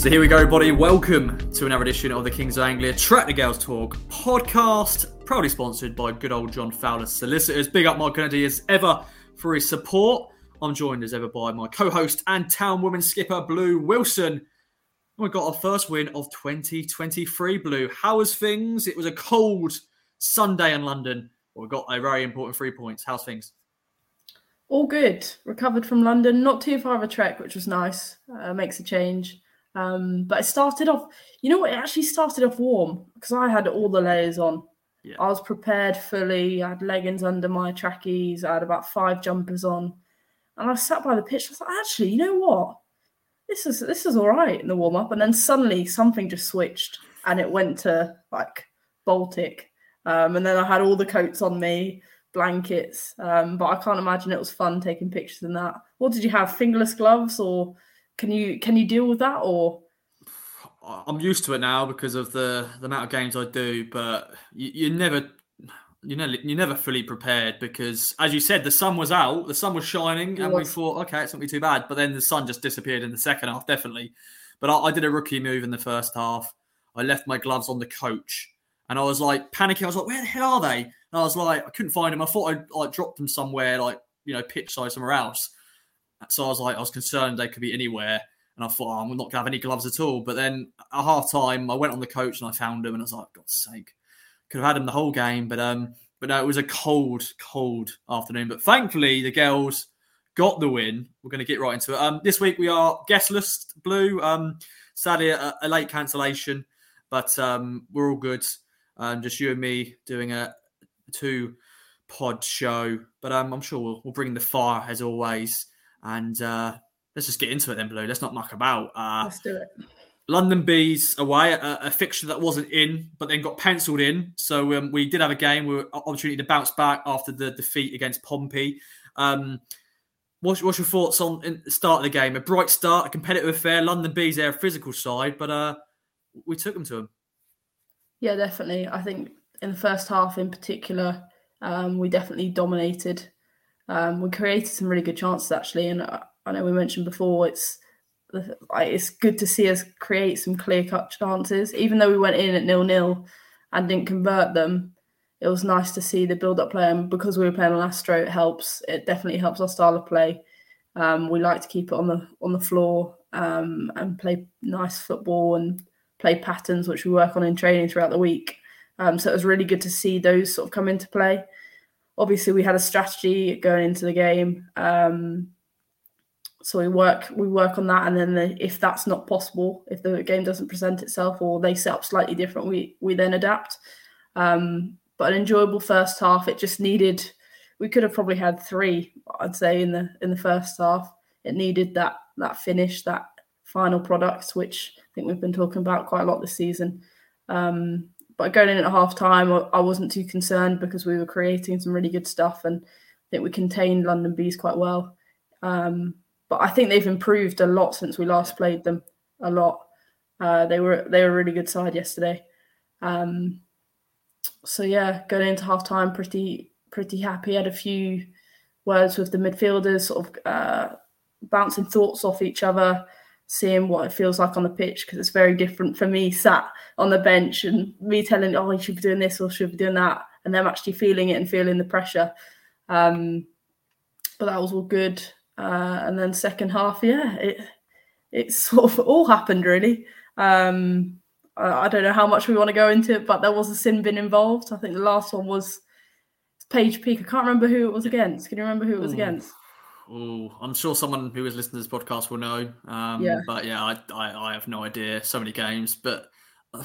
So here we go, everybody. Welcome to another edition of the Kings of Anglia Tractor Girls Talk podcast, proudly sponsored by good old John Fowler Solicitors. Big up Mark Kennedy as ever for his support. I'm joined as ever by my co-host and town woman skipper Blue Wilson. We got our first win of 2023. Blue, how was things? It was a cold Sunday in London. But we got a very important three points. How's things? All good. Recovered from London. Not too far of a trek, which was nice. Uh, makes a change. Um, but it started off, you know what? It actually started off warm because I had all the layers on. Yeah. I was prepared fully. I had leggings under my trackies. I had about five jumpers on. And I sat by the pitch. I was like, actually, you know what? This is this is all right in the warm up. And then suddenly something just switched and it went to like Baltic. Um, and then I had all the coats on me, blankets. Um, but I can't imagine it was fun taking pictures in that. What did you have? Fingerless gloves or can you can you deal with that or I'm used to it now because of the, the amount of games I do, but you, you never you never you're never fully prepared because as you said, the sun was out, the sun was shining, It and we thought, okay, it's not be too bad. But then the sun just disappeared in the second half, definitely. But I, I did a rookie move in the first half. I left my gloves on the coach, and I was like panicking. I was like, where the hell are they? And I was like, I couldn't find them. I thought I like dropped them somewhere, like you know, pitch side somewhere else. So I was like, I was concerned they could be anywhere. And I thought, oh, I'm not going to have any gloves at all. But then at half time, I went on the coach and I found them. And I was like, God's sake, could have had them the whole game. But um, but no, it was a cold, cold afternoon. But thankfully, the girls got the win. We're going to get right into it. Um, this week we are guestless, Blue. Um, sadly, a, a late cancellation, but um, we're all good. Um, just you and me doing a two pod show. But um, I'm sure we'll, we'll bring the fire as always. And uh, let's just get into it then, Blue. Let's not muck about. Uh, let's do it. London Bees away, a, a fixture that wasn't in, but then got penciled in. So um, we did have a game, we were opportunity to bounce back after the defeat against Pompey. Um, what's, what's your thoughts on in the start of the game? A bright start, a competitive affair. London Bees, they're a physical side, but uh, we took them to them. Yeah, definitely. I think in the first half, in particular, um, we definitely dominated. Um, we created some really good chances actually, and I, know we mentioned before it's like, it's good to see us create some clear cut chances, even though we went in at nil nil and didn't convert them. It was nice to see the build up play, and because we were playing on Astro, it helps. It definitely helps our style of play. Um, we like to keep it on the on the floor um, and play nice football and play patterns which we work on in training throughout the week. Um, so it was really good to see those sort of come into play. Obviously, we had a strategy going into the game, um, so we work we work on that, and then the, if that's not possible, if the game doesn't present itself or they set up slightly different, we we then adapt. Um, but an enjoyable first half. It just needed. We could have probably had three, I'd say, in the in the first half. It needed that that finish, that final product, which I think we've been talking about quite a lot this season. Um, but going in at half time, I, wasn't too concerned because we were creating some really good stuff and I think we contained London Bees quite well. Um, but I think they've improved a lot since we last played them. A lot. Uh, they were they were a really good side yesterday. Um, so yeah, going into half time, pretty pretty happy. Had a few words with the midfielders, sort of uh, bouncing thoughts off each other, seeing what it feels like on the pitch because it's very different for me sat on the bench and me telling, oh, you should be doing this or should be doing that, and them actually feeling it and feeling the pressure. Um, but that was all good. Uh, and then second half, yeah, it it sort of all happened really. Um, I, I don't know how much we want to go into it, but there was a sin bin involved. I think the last one was Page Peak. I can't remember who it was against. Can you remember who it was Ooh. against? Oh, I'm sure someone who is listening to this podcast will know. Um, Yeah. But yeah, I, I, I have no idea. So many games, but uh,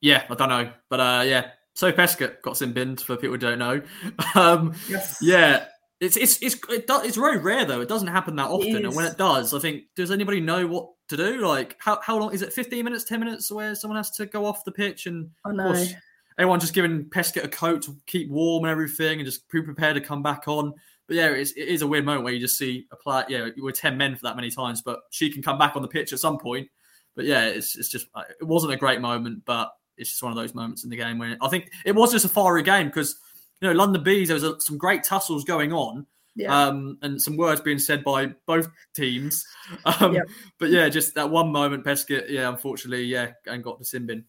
yeah, I don't know. But uh, yeah, so Pescott got sin binned for people who don't know. Um, Yes. yeah, it's it's it's it do, it's very rare though. It doesn't happen that often, and when it does, I think does anybody know what to do? Like how how long is it? Fifteen minutes, ten minutes, where someone has to go off the pitch and I of course, everyone just giving Pescott a coat to keep warm and everything, and just be prepared to come back on. But yeah, it's, it is a weird moment where you just see a player. Yeah, were ten men for that many times, but she can come back on the pitch at some point. But yeah, it's it's just uh, it wasn't a great moment, but it's just one of those moments in the game where I think it was just a fiery game because you know London Bees there was a, some great tussles going on, Yeah. Um, and some words being said by both teams. Um, Yeah. But yeah, just that one moment, Pescott, yeah, unfortunately, yeah, and got the sin bin.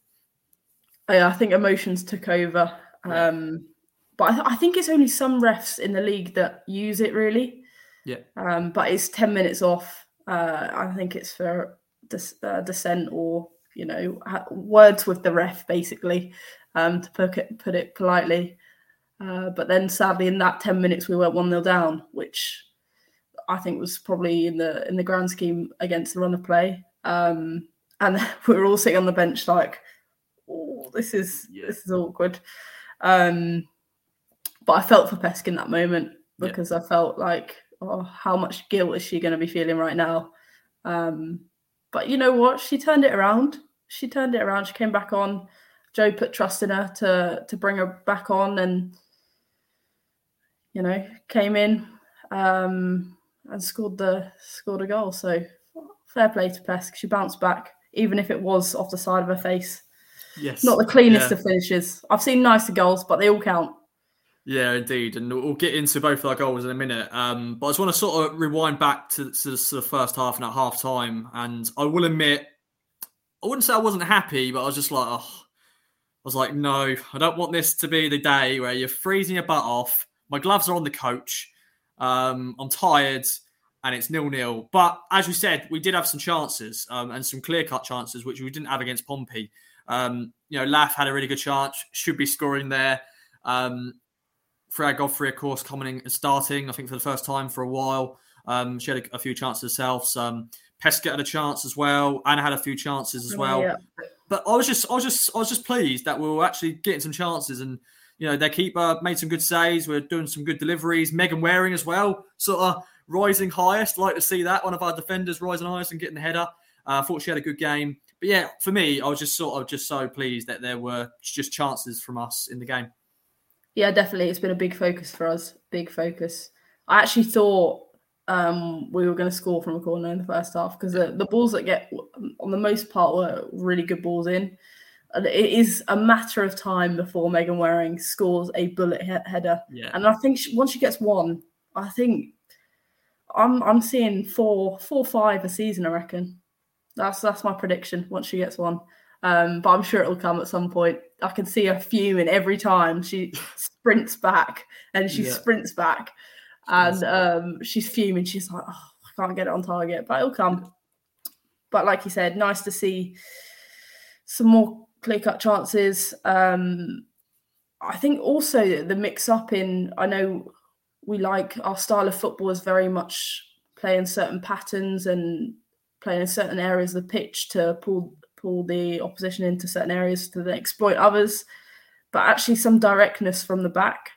Yeah, I think emotions took over. Um, but I, th- I think it's only some refs in the league that use it really. Yeah. Um, but it's 10 minutes off. Uh, I think it's for dis- uh, dissent or, you know, ha- words with the ref, basically, um, to put it, put it politely. Uh, but then sadly, in that 10 minutes, we went 1 0 down, which I think was probably in the in the grand scheme against the run of play. Um, and we were all sitting on the bench like, oh, this is Yeah. this is awkward. Um, but I felt for Pesk in that moment Yeah. because I felt like, oh, how much guilt is she going to be feeling right now? Um, but you know what? She turned it around. She turned it around. She came back on. Joe put trust in her to to bring her back on, and you know came in um, and scored the scored a goal. So fair play to Pesk. She bounced back, even if it was off the side of her face. Yes. Not the cleanest Yeah. of finishes. I've seen nicer goals, but they all count. Yeah, indeed, and we'll get into both of our goals in a minute. Um, but I just want to sort of rewind back to, to, to the first half and at half time, and I will admit, I wouldn't say I wasn't happy, but I was just like, oh, I was like, no, I don't want this to be the day where you're freezing your butt off. My gloves are on the coach. Um, I'm tired, and it's nil nil. But as we said, we did have some chances um, and some clear cut chances, which we didn't have against Pompey. Um, you know, Laff had a really good chance, should be scoring there. Um, Freya Godfrey, of course, coming and starting, I think, for the first time for a while. Um, she had a, a few chances herself. Some Pesca had a chance as well. Anna had a few chances as well. Yeah. But I was just, I was just, I was just pleased that we were actually getting some chances, and you know, their keeper made some good saves. We're doing some good deliveries. Megan Waring as well, sort of rising highest. Like to see that one of our defenders rising highest and getting the header. Uh, I thought she had a good game. But yeah, for me, I was just sort of just so pleased that there were just chances from us in the game. Yeah, definitely. It's been a big focus for us. Big focus. I actually thought um, we were going to score from a corner in the first half because the, the balls that get, on the most part, were really good balls in. And it is a matter of time before Megan Waring scores a bullet he- header. Yeah. And I think she, once she gets one, I think I'm I'm seeing four four five a season. I reckon that's that's my prediction. Once she gets one, um, but I'm sure it'll come at some point. I can see her fuming every time she sprints back and she Yeah. sprints back, and um, she's fuming. She's like, oh, I can't get it on target, but it'll come. But like you said, nice to see some more clear cut chances. Um, I think also the mix up in, I know we like our style of football is very much playing certain patterns and playing in certain areas of the pitch to pull pull the opposition into certain areas to then exploit others. But actually, some directness from the back,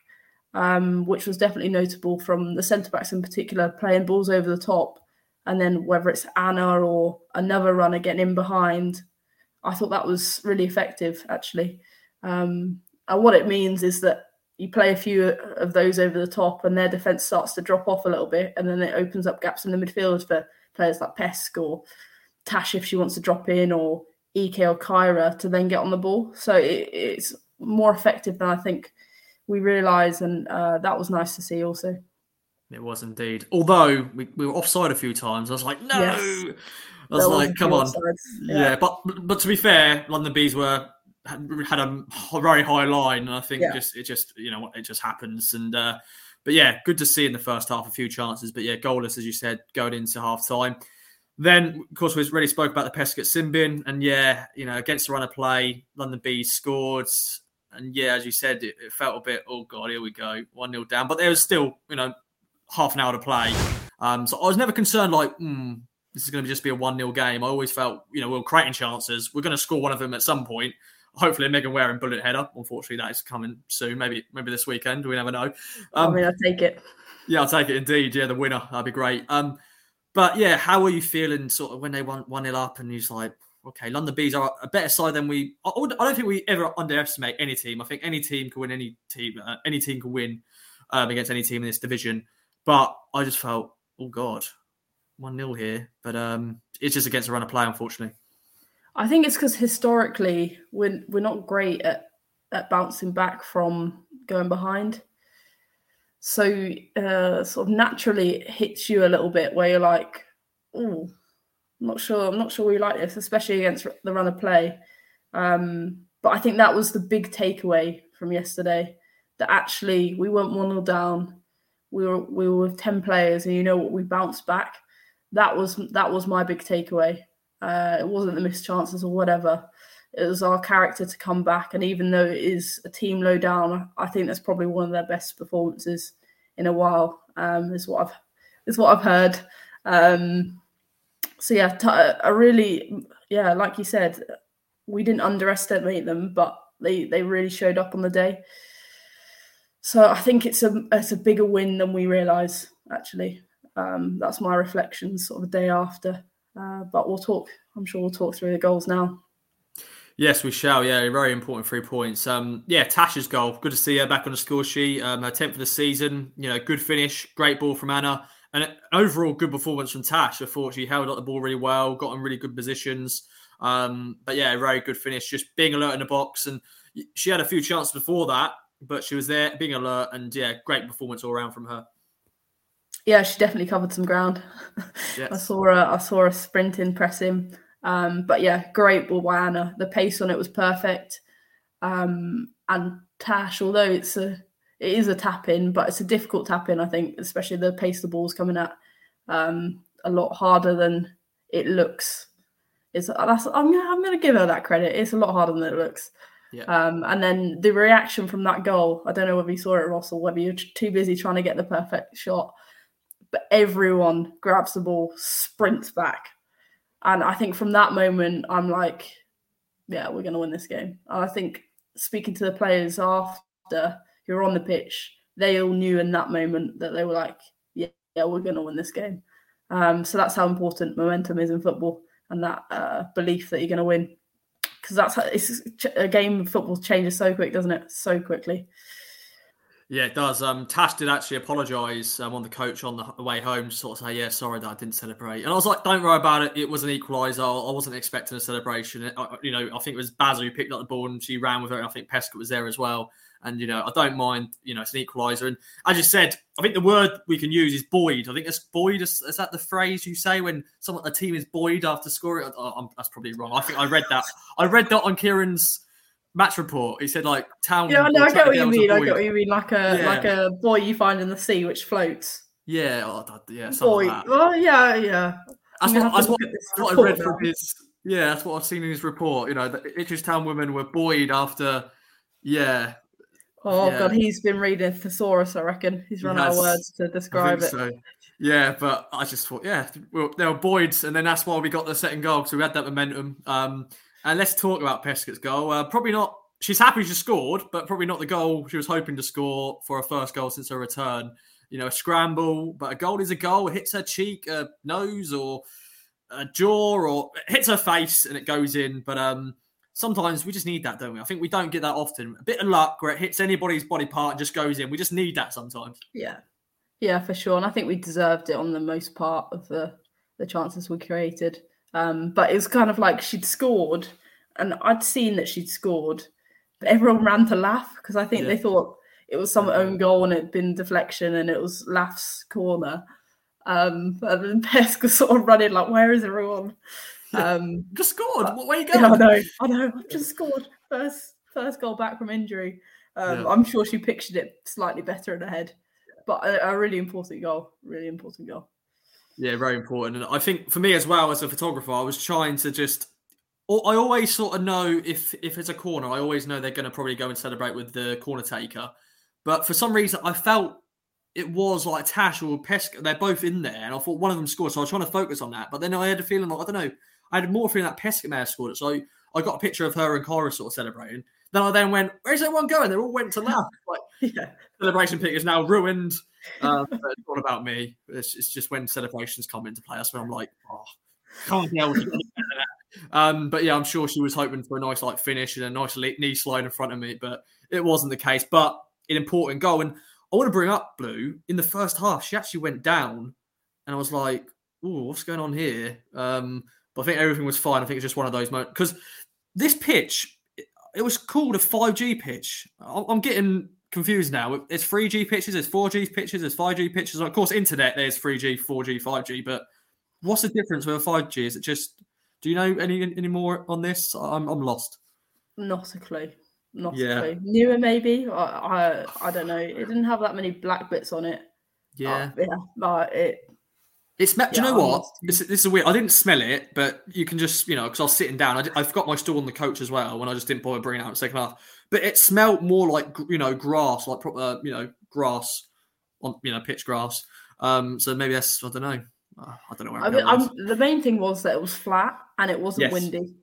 um, which was definitely notable from the centre backs in particular, playing balls over the top, and then whether it's Anna or another runner getting in behind, I thought that was really effective actually. Um, and what it means is that you play a few of those over the top, and their defense starts to drop off a little bit, and then it opens up gaps in the midfield for players like Pesk or Tash if she wants to drop in, or Ek or Kyra to then get on the ball. So it, it's more effective than I think we realise, and uh, that was nice to see also. It was indeed. Although we, we were offside a few times, I was like, no. Yes. I was There like, come on. offsides. Yeah. but but to be fair, London Bees were had, had a very high line, and I think Yeah. just it just you know it just happens. And uh, but yeah, good to see in the first half a few chances. But yeah, goalless as you said, going into half time. Then of course we already spoke about the Pescott sin bin, and yeah, you know against the run of play, London Bees scored. And yeah, as you said, it, it felt a bit, oh God, here we go, 1 0 down. But there was still, you know, half an hour to play. Um, so I was never concerned, like, hmm, this is going to just be a 1 0 game. I always felt, you know, we are creating chances. We're going to score one of them at some point. Hopefully, Megan Waring bullet header. Unfortunately, that is coming soon. Maybe maybe this weekend. We never know. I Um, mean, I take it. yeah, I'll take it indeed. Yeah, the winner. That'd be great. Um, but yeah, how are you feeling sort of when they won 1 0 up and just like, okay, London Bees are a better side than we. I, don't think we ever underestimate any team. I think any team can win any team. Uh, any team can win um, against any team in this division. But I just felt, oh God, 1 0 here. But um, it's just against a run of play, unfortunately. I think it's because historically we're we're not great at at bouncing back from going behind. So uh, sort of naturally it hits you a little bit where you're like, oh, I'm not sure. I'm not sure we like this, especially against the run of play. Um, but I think that was the big takeaway from yesterday. That actually we weren't one 0 down. We were we were with ten players, and you know what? We bounced back. That was that was my big takeaway. Uh, it wasn't the missed chances or whatever. It was our character to come back, and even though it is a team low down, I think that's probably one of their best performances in a while. Um, is what I've is what I've heard. Um, so yeah, t- I really yeah, like you said, we didn't underestimate them, but they they really showed up on the day. So I think it's a it's a bigger win than we realise. Actually, um, that's my reflections sort of the day after. Uh, but we'll talk. I'm sure we'll talk through the goals now. Yes, we shall. Yeah, very important three points. Um, yeah, Tasha's goal. Good to see her back on the score sheet. Um, her tenth of the season. You know, good finish, great ball from Anna, and overall good performance from Tash. I thought she held up the ball really well, got in really good positions. Um, but yeah, very good finish. Just being alert in the box, and she had a few chances before that, but she was there, being alert, and yeah, great performance all around from her. Yeah, she definitely covered some ground. Yes. I saw her. I saw her sprinting, pressing. Um, but yeah, great ball by Anna. The pace on it was perfect. Um, and Tash, although it's a it is a tap in, but it's a difficult tap in. I think, especially the pace the ball's coming at, um, a lot harder than it looks. It's that's I'm I'm gonna give her that credit. It's a lot harder than it looks. Yeah. Um, and then the reaction from that goal, I don't know whether you saw it, Ross, or whether you're too busy trying to get the perfect shot. But everyone grabs the ball, sprints back, and I think from that moment, I'm like, yeah, we're going to win this game. And I think speaking to the players after who were on the pitch, they all knew in that moment that they were like, yeah, yeah we're going to win this game. Um, so that's how important momentum is in football and that uh, belief that you're going to win. Because that's how, it's a game of football changes so quick, doesn't it? So quickly. Yeah, it does. Um, Tash did actually apologise um, on the coach on the way home, sort of say, "Yeah, sorry that I didn't celebrate." And I was like, "Don't worry about it. It was an equaliser. I wasn't expecting a celebration. I, you know, I think it was Basil who picked up the ball and she ran with it. And I think Pescott was there as well. And you know, I don't mind. You know, it's an equaliser. And as you said, I think the word we can use is buoyed. I think it's buoyed. Is, is that the phrase you say when someone a team is buoyed after scoring? I, that's probably wrong. I think I read that. I read that on Kieran's match report. He said like town. Yeah, no, I get what you mean. I get what you mean. Like a yeah. like a buoy you find in the sea which floats. Yeah, oh, yeah, boy. Like well, yeah, yeah. That's what, that's what, what I read now. from his. Yeah, that's what I've seen in his report. You know, the Ipswich Town women were buoyed after. Yeah. Oh yeah. god, he's been reading thesaurus. I reckon he's run he out of words to describe it. So. Yeah, but I just thought, yeah, they were buoyed, and then that's why we got the second goal because we had that momentum. Um, and let's talk about Pescott's goal. Uh, probably not. She's happy she scored, but probably not the goal she was hoping to score for her first goal since her return. You know, a scramble, but a goal is a goal. It hits her cheek, a nose, or a jaw, or hits her face, and it goes in. But um, sometimes we just need that, don't we? I think we don't get that often. A bit of luck where it hits anybody's body part and just goes in. We just need that sometimes. Yeah, yeah, for sure. And I think we deserved it on the most part of the the chances we created. Um, but it was kind of like she'd scored, and I'd seen that she'd scored, but everyone ran to laugh because I think yeah. they thought it was some own goal and it'd been deflection and it was Laugh's corner. Um, and then Pesk was sort of running like, "Where is everyone?" Um, just scored. But, Where are you going? I know. I know. I've just scored first first goal back from injury. Um, yeah. I'm sure she pictured it slightly better in her head, but a, a really important goal. Really important goal. Yeah, very important. And I think for me as well as a photographer, I was trying to just. I always sort of know if if it's a corner, I always know they're going to probably go and celebrate with the corner taker. But for some reason, I felt it was like Tash or Pesca. They're both in there, and I thought one of them scored. So I was trying to focus on that. But then I had a feeling like I don't know. I had more feeling that Pesca may have scored it. So I, I got a picture of her and Cora sort of celebrating. Then I then went, "Where's everyone going?" They all went to laugh. Like, yeah, celebration pick is now ruined. Um, it's not about me. It's, it's, just when celebrations come into play. That's when I'm like, oh, can't be able to get um, but yeah, I'm sure she was hoping for a nice like finish and a nice knee slide in front of me, but it wasn't the case. But an important goal, and I want to bring up Blue in the first half. She actually went down, and I was like, "Oh, what's going on here?" Um, but I think everything was fine. I think it's just one of those moments because this pitch, it was called a 5G pitch. I'm getting confused now. It's 3G pitches, there's 4G pitches, there's 5G pitches. Of course, internet there's 3G, 4G, 5G. But what's the difference with a 5G? Is it just? Do you know any any more on this? I'm I'm lost. Not a clue. Not Yeah. a clue. Newer maybe. I, I I don't know. It didn't have that many black bits on it. Yeah. Uh, yeah. But it. It smelled. Do you know what? This, this is weird. I didn't smell it, but you can just, you know, because I was sitting down. I, did- I forgot my stool on the coach as well when I just didn't bother bringing it out in the second half. But it smelled more like, you know, grass, like proper, you know, grass on, you know, pitch grass. Um, so maybe that's, I don't know. Uh, I don't know where I mean, I'm, the main thing was that it was flat and it wasn't Yes. windy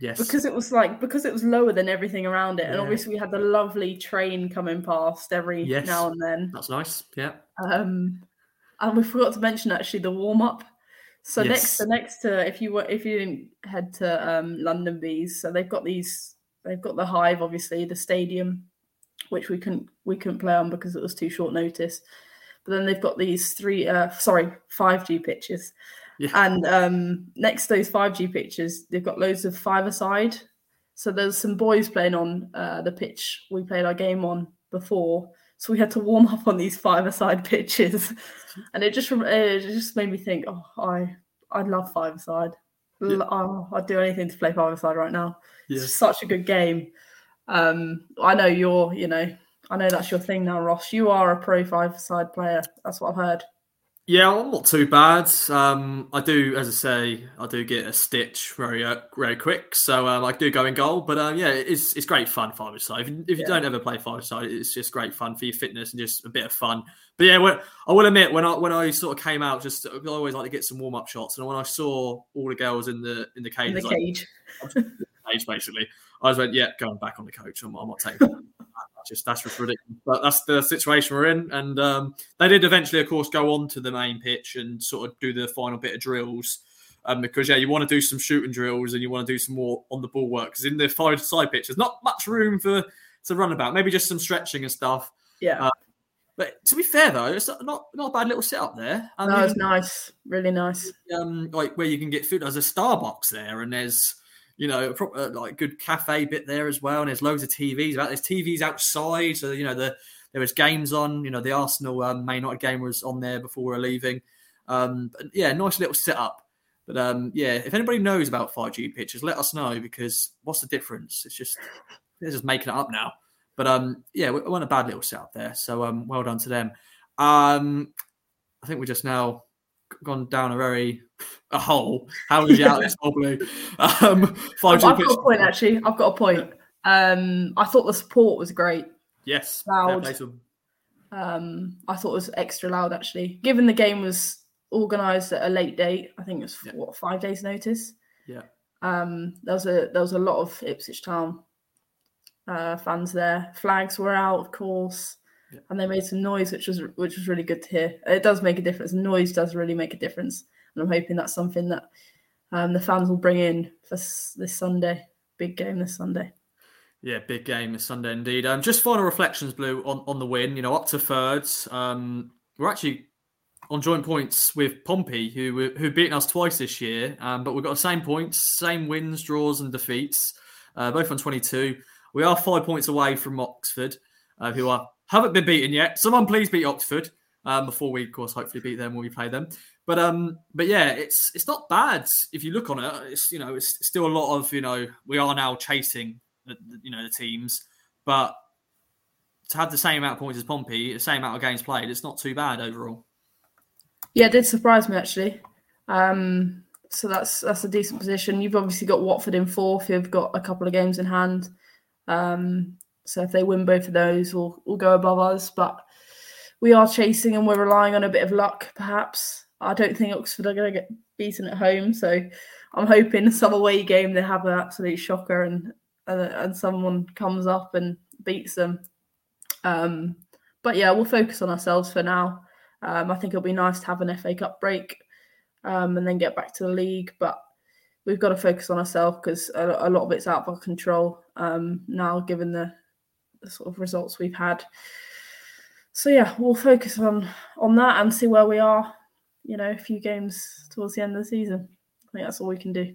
Yes. because it was like because it was lower than everything around it, and Yeah. obviously we had the lovely train coming past every Yes. now and then. that's nice. Yeah. Um, and we forgot to mention actually the warm up. So next, Yes. so next to if you were if you didn't head to um, London Bees, so they've got these they've got the Hive, obviously the stadium, which we couldn't we couldn't play on because it was too short notice. But then they've got these three, uh, sorry, five G pitches, Yeah. and um, next to those five G pitches, they've got loads of five aside. So there's some boys playing on uh, the pitch we played our game on before, so we had to warm up on these five aside pitches, and it just it just made me think, oh, I I love five aside. Yeah. Oh, I'd do anything to play five aside right now. It's such a good game. Um, I know you're, you know, I know that's your thing now, Ross. You are a pro five-a-side player. That's what I've heard. Yeah, I'm not too bad. Um, I do, as I say, I do get a stitch very, uh, very quick, so um, I do go in goal. But um, yeah, it's it's great fun five side. If, you- if you Yeah. don't ever play five side, it's just great fun for your fitness and just a bit of fun. But yeah, when, I will admit when I when I sort of came out, just I always like to get some warm up shots, and when I saw all the girls in the in the cage, In the like, cage. cage basically, I was like, yeah, going back on the coach. I'm, I'm not taking. just that's just ridiculous. But that's the situation we're in, and um, they did eventually, of course, go on to the main pitch and sort of do the final bit of drills. Um, because yeah, you want to do some shooting drills and you want to do some more on the ball work. Because in the five side pitch, there's not much room for to run about. Maybe just some stretching and stuff. Yeah. Uh, But to be fair though, it's not not, not a bad little setup there. I no, mean, it's nice. Really nice. um, like where you can get food. There's a Starbucks there, and there's you know a proper like good cafe bit there as well. And there's loads of TVs. About there's TVs outside, so you know the there was games on. You know the Arsenal um, Man United game was on there before we were leaving. Um, but yeah, nice little setup. But um, yeah, if anybody knows about 5G pitches, let us know because what's the difference? It's just they're just making it up now. But um, yeah, we weren't a bad little setup there. So um, well done to them. Um, I think we're just now gone down a very a hole. How did you out this hole blue? Um, I've, 5G I've pitch. got a point actually. I've got a point. Um, I thought the support was great. Yes. Loud. fair play to them. Um, I thought it was extra loud actually. Given the game was organised at a late date, I think it was Yeah. what five days' notice. Yeah. Um, there was a there was a lot of Ipswich Town uh, fans there. Flags were out, of course. And they made some noise, which was which was really good to hear. It does make a difference. Noise does really make a difference, and I'm hoping that's something that um, the fans will bring in for this Sunday. Big game this Sunday. Yeah, big game this Sunday indeed. Um, just final reflections, Blue, on, on the win. You know, up to thirds. Um, we're actually on joint points with Pompey, who who've beaten us twice this year. Um, but we've got the same points, same wins, draws, and defeats, uh, both on 22. We are five points away from Oxford, uh, who are haven't been beaten yet. Someone please beat Oxford um, before we, of course, hopefully beat them when we play them. But um, but yeah, it's it's not bad if you look on it. It's you know it's still a lot of you know we are now chasing the, you know the teams, but to have the same amount of points as Pompey, the same amount of games played, it's not too bad overall. Yeah, it did surprise me actually. Um, so that's that's a decent position. You've obviously got Watford in fourth. You've got a couple of games in hand. Um, so if they win both of those, we'll we'll go above us. But we are chasing and we're relying on a bit of luck, perhaps. I don't think Oxford are going to get beaten at home, so I'm hoping some away game they have an absolute shocker and and, and someone comes up and beats them. Um, but yeah, we'll focus on ourselves for now. Um, I think it'll be nice to have an FA Cup break um, and then get back to the league. But we've got to focus on ourselves because a, a lot of it's out of our control um, now, given the, the sort of results we've had. So yeah, we'll focus on on that and see where we are. You know, a few games towards the end of the season. I think that's all we can do.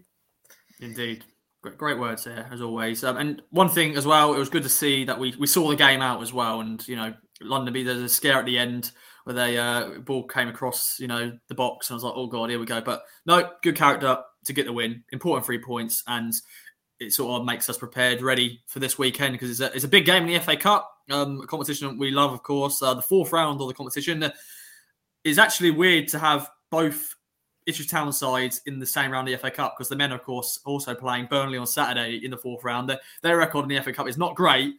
Indeed. Great, great words here as always. Um, and one thing as well, it was good to see that we, we saw the game out as well. And you know, London B, there's a scare at the end where they uh, ball came across you know the box, and I was like, oh god, here we go. But no, good character to get the win, important three points, and it sort of makes us prepared, ready for this weekend because it's a, it's a big game in the FA Cup, um, a competition we love, of course. Uh, the fourth round of the competition uh, is actually weird to have both Ipswich Town sides in the same round of the FA Cup because the men, of course, also playing Burnley on Saturday in the fourth round. Their, their record in the FA Cup is not great,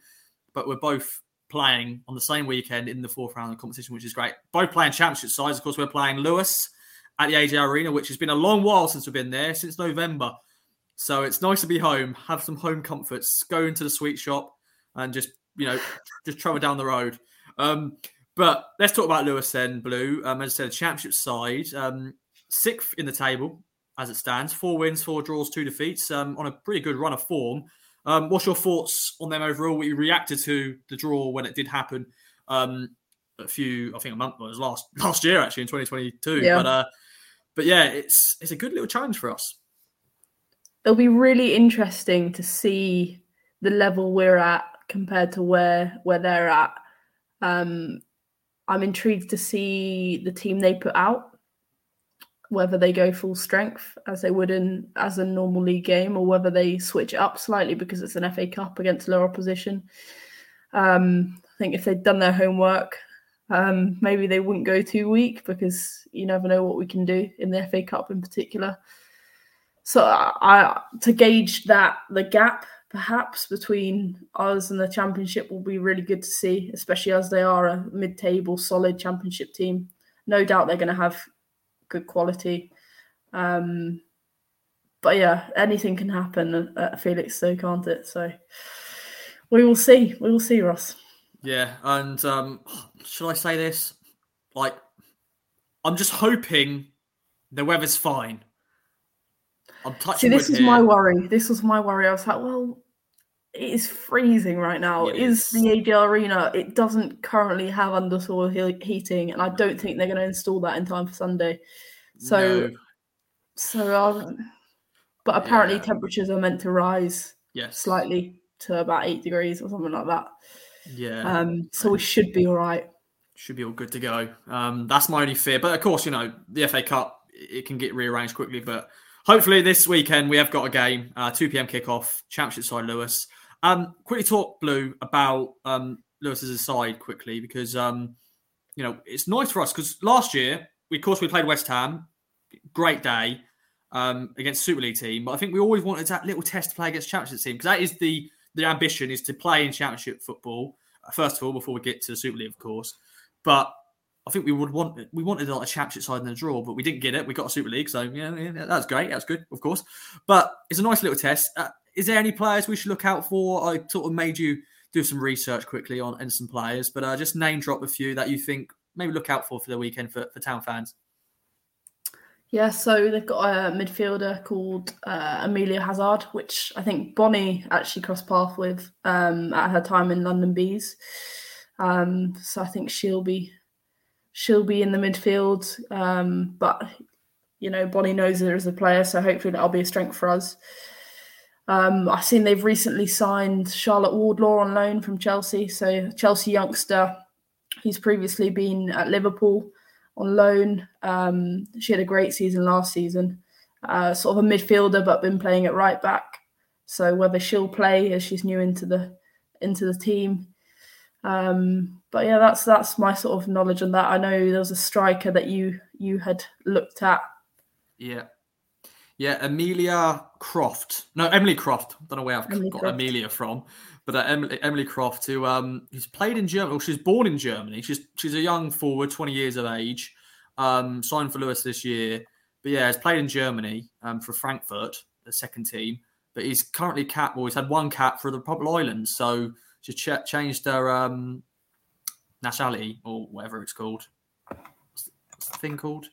but we're both playing on the same weekend in the fourth round of the competition, which is great. Both playing championship sides. Of course, we're playing Lewes at the AJ Arena, which has been a long while since we've been there, since November. So it's nice to be home, have some home comforts, go into the sweet shop, and just you know just travel down the road. Um, but let's talk about Lewes then, Blue. Um, as I said, the championship side, um, sixth in the table as it stands, four wins, four draws, two defeats, um, on a pretty good run of form. Um, what's your thoughts on them overall? We reacted to the draw when it did happen. Um, a few, I think a month well, it was last last year actually in 2022. Yeah. But uh, but yeah, it's it's a good little challenge for us. It'll be really interesting to see the level we're at compared to where where they're at. Um, I'm intrigued to see the team they put out, whether they go full strength as they would in as a normal league game, or whether they switch it up slightly because it's an FA Cup against lower opposition. Um, I think if they'd done their homework, um, maybe they wouldn't go too weak because you never know what we can do in the FA Cup in particular. So I, to gauge that the gap perhaps between us and the championship will be really good to see, especially as they are a mid-table solid championship team. No doubt they're going to have good quality. Um, but yeah, anything can happen at Felixstowe, can't it? So we will see. We will see, Ross. Yeah, and um, should I say this? Like, I'm just hoping the weather's fine. I'm touching. See, this is here. my worry. This was my worry. I was like, well, it is freezing right now. It is. the AJ Arena. It doesn't currently have undersoil heating, and I don't think they're going to install that in time for Sunday. So, no. so, um, but apparently yeah. temperatures are meant to rise yes. slightly to about eight degrees or something like that. Yeah. Um. So we should be all right. Should be all good to go. Um. That's my only fear, but of course, you know, the FA Cup it can get rearranged quickly, but hopefully this weekend we have got a game, uh, 2 p.m. kickoff, Championship side Lewes. Um, quickly talk, Blue, about um, Lewes's side quickly because um, you know it's nice for us because last year, we, of course, we played West Ham, great day um, against Super League team, but I think we always wanted that little test to play against Championship team because that is the the ambition is to play in Championship football uh, first of all before we get to the Super League, of course. But I think we would want we wanted like a championship side in the draw, but we didn't get it. We got a Super League, so yeah, yeah that's great. That's good, of course. But it's a nice little test. Uh, is there any players we should look out for? I sort of made you do some research quickly on and some players, but uh, just name drop a few that you think maybe look out for for the weekend for, for town fans. Yeah, so they've got a midfielder called uh, Amelia Hazard, which I think Bonnie actually crossed path with um, at her time in London Bees. Um, so I think she'll be she'll be in the midfield. Um, but you know, Bonnie knows her as a player, so hopefully that'll be a strength for us. Um, I've seen they've recently signed Charlotte Wardlaw on loan from Chelsea. So Chelsea youngster, he's previously been at Liverpool on loan. Um, she had a great season last season. Uh, sort of a midfielder, but been playing at right back. So whether she'll play as she's new into the into the team. Um, but yeah, that's that's my sort of knowledge on that. I know there was a striker that you you had looked at. Yeah, yeah, Amelia Croft. No, Emily Croft. I Don't know where I've Emily got Croft. Amelia from, but uh, Emily, Emily Croft, who um, who's played in Germany. Well, she's born in Germany. She's she's a young forward, twenty years of age. Um, signed for Lewes this year, but yeah, has played in Germany um, for Frankfurt, the second team. But he's currently cap. Well, he's had one cap for the Republic Islands, so she's ch- changed her um, nationality or whatever it's called. What's the thing called?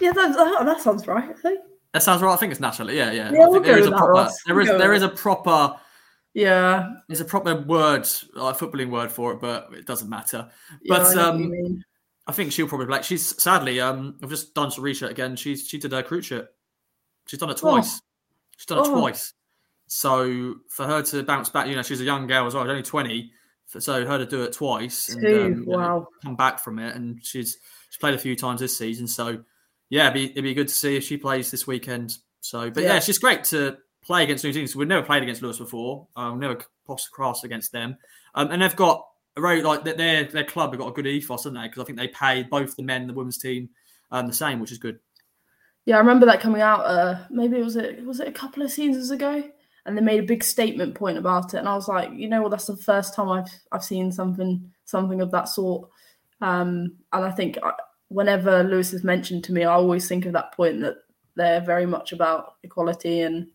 Yeah, that, that sounds right. I think. That sounds right. I think it's natural. Yeah, yeah. yeah we'll there is a proper. There is there is a proper. Yeah. There's a proper word, like footballing word for it, but it doesn't matter. But yeah, I um, I think she'll probably like. She's sadly, um, I've just done some research again. She's she did her cruciate. She's done it twice. Oh. She's done it oh. twice. So for her to bounce back, you know, she's a young girl as well, only 20. So her to do it twice and um, you know, come back from it, and she's she's played a few times this season. So yeah, it'd be, it'd be good to see if she plays this weekend. So, but yeah, Yeah. it's just great to play against New Zealand. So we've never played against Lewes before. Um, never crossed across against them, um, and they've got a very like their- their their club have got a good ethos, haven't they? Because I think they pay both the men and the women's team um, the same, which is good. Yeah, I remember that coming out. Uh, maybe it was it was it a couple of seasons ago, and they made a big statement point about it. And I was like, you know what, that's the first time I've I've seen something something of that sort. Um, and I think I, whenever Lewes is mentioned to me, I always think of that point that they're very much about equality. And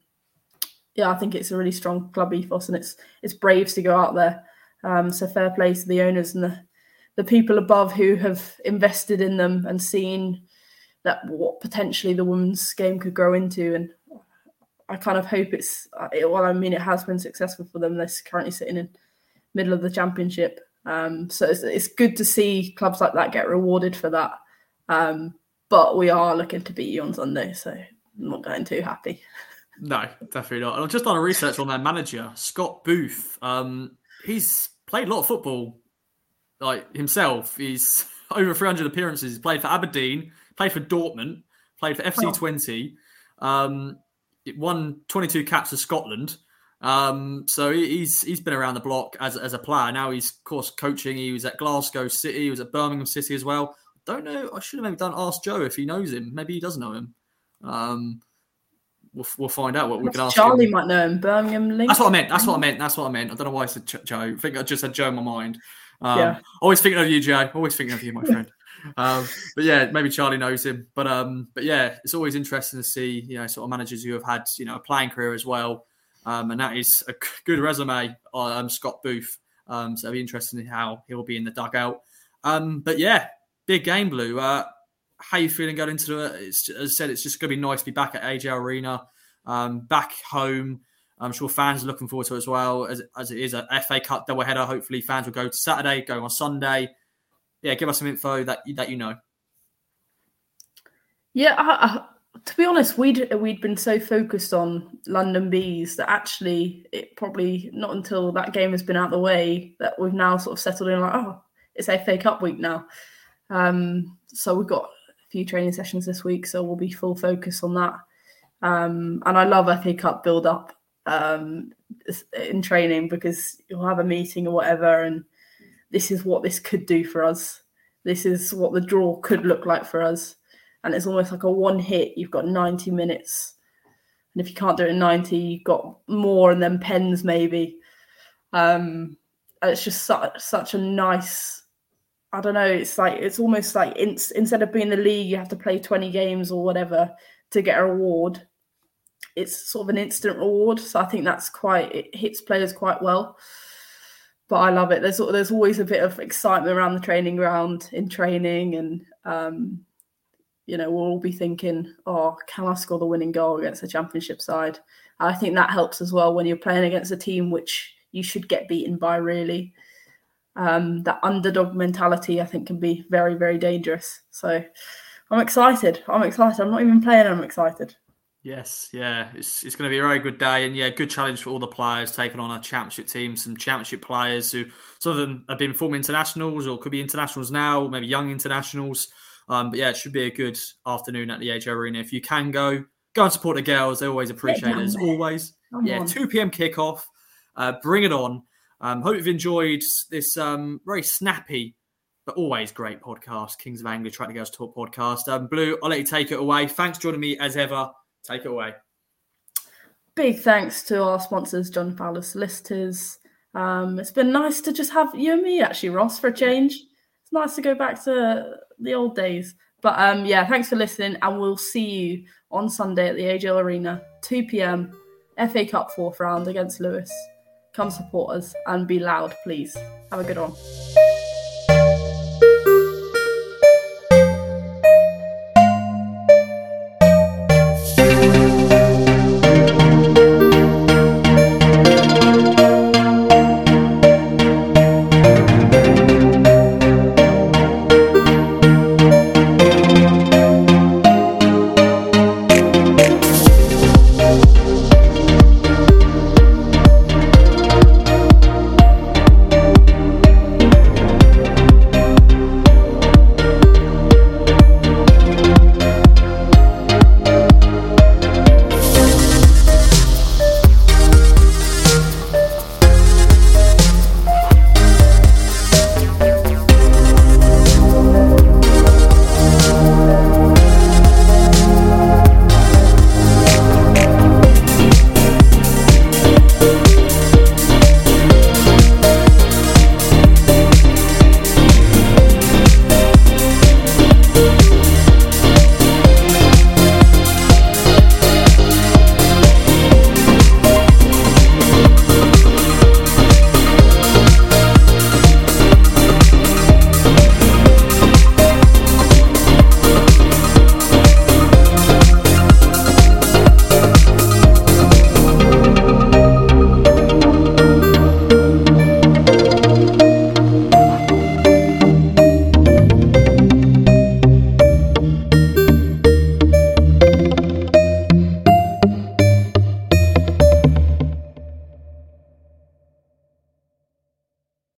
yeah, I think it's a really strong club ethos, and it's it's brave to go out there. Um, so fair play to the owners and the the people above who have invested in them and seen that what potentially the women's game could grow into. And I kind of hope it's it, well. I mean, it has been successful for them. They're currently sitting in middle of the championship, um, so it's, it's good to see clubs like that get rewarded for that. Um, but we are looking to beat you on Sunday, so I'm not going too happy. No, definitely not. And I've just done a research on their manager, Scott Booth. Um, he's played a lot of football, like himself. He's over 300 appearances. He's played for Aberdeen, played for Dortmund, played for FC Oh. 20. Um, won 22 caps for Scotland. Um, so he- he's he's been around the block as, as a player. Now he's of course coaching. He was at Glasgow City. He was at Birmingham City as well. Don't know. I should have maybe done ask Joe if he knows him. Maybe he does know him. Um, we'll, we'll find out what we can ask. Charlie him. might know him. Birmingham link. That's what I meant. That's what I meant. That's what I meant. I don't know why I said Joe. I think I just had Joe in my mind. Um, Yeah. Always thinking of you, Joe. Always thinking of you, my friend. Um, but yeah, maybe Charlie knows him. But um, but yeah, it's always interesting to see you know sort of managers who have had you know a playing career as well. Um, and that is a good resume on um, Scott Booth. Um, so it'll be interesting how he'll be in the dugout. Um, but yeah, big game, Blue. Uh, how you feeling going into it? It's, as I said, it's just going to be nice to be back at AJ Arena, um, back home. I'm sure fans are looking forward to it as well, as, as it is a FA Cup doubleheader. Hopefully, fans will go to Saturday, go on Sunday. Yeah, give us some info that that you know. Yeah, I, I, to be honest, we'd we'd been so focused on London Bees that actually it probably not until that game has been out of the way that we've now sort of settled in like, oh, it's FA Cup week now. Um, so we've got a few training sessions this week, so we'll be full focus on that. Um, and I love FA Cup build up um, in training because you'll have a meeting or whatever, and this is what this could do for us. This is what the draw could look like for us and it's almost like a one hit. You've got 90 minutes. And if you can't do it in 90, you've got more and then pens maybe. Um, it's just such, such a nice, I don't know, it's like, it's almost like in, instead of being the league, you have to play 20 games or whatever to get a reward. It's sort of an instant reward. So I think that's quite, it hits players quite well. But I love it. There's there's always a bit of excitement around the training ground in training, and um, you know, we'll all be thinking, oh, can I score the winning goal against the championship side? I think that helps as well when you're playing against a team which you should get beaten by, really. Um, that underdog mentality, I think, can be very, very dangerous. So I'm excited. I'm excited. I'm not even playing, I'm excited. Yes, yeah, it's it's going to be a very good day, and yeah, good challenge for all the players taking on a championship team. Some championship players who some of them have been former internationals or could be internationals now, maybe young internationals. Um, but yeah, it should be a good afternoon at the AJ Arena. If you can go, go and support the girls. They always appreciate it as there. always. Come yeah, on. 2 p.m. kickoff. Uh, bring it on. Um, hope you've enjoyed this um, very snappy but always great podcast, Kings of Anglia Tractor Girls Talk podcast. Um, Blue, I'll let you take it away. Thanks for joining me as ever. Take it away. Big thanks to our sponsors, John Fowler Solicitors. Um, it's been nice to just have you and me, actually, Ross, for a change. It's nice to go back to the old days. But um, yeah, thanks for listening, and we'll see you on Sunday at the AJ Arena, 2 p.m. FA Cup fourth round against Lewes. Come support us and be loud, please. Have a good one.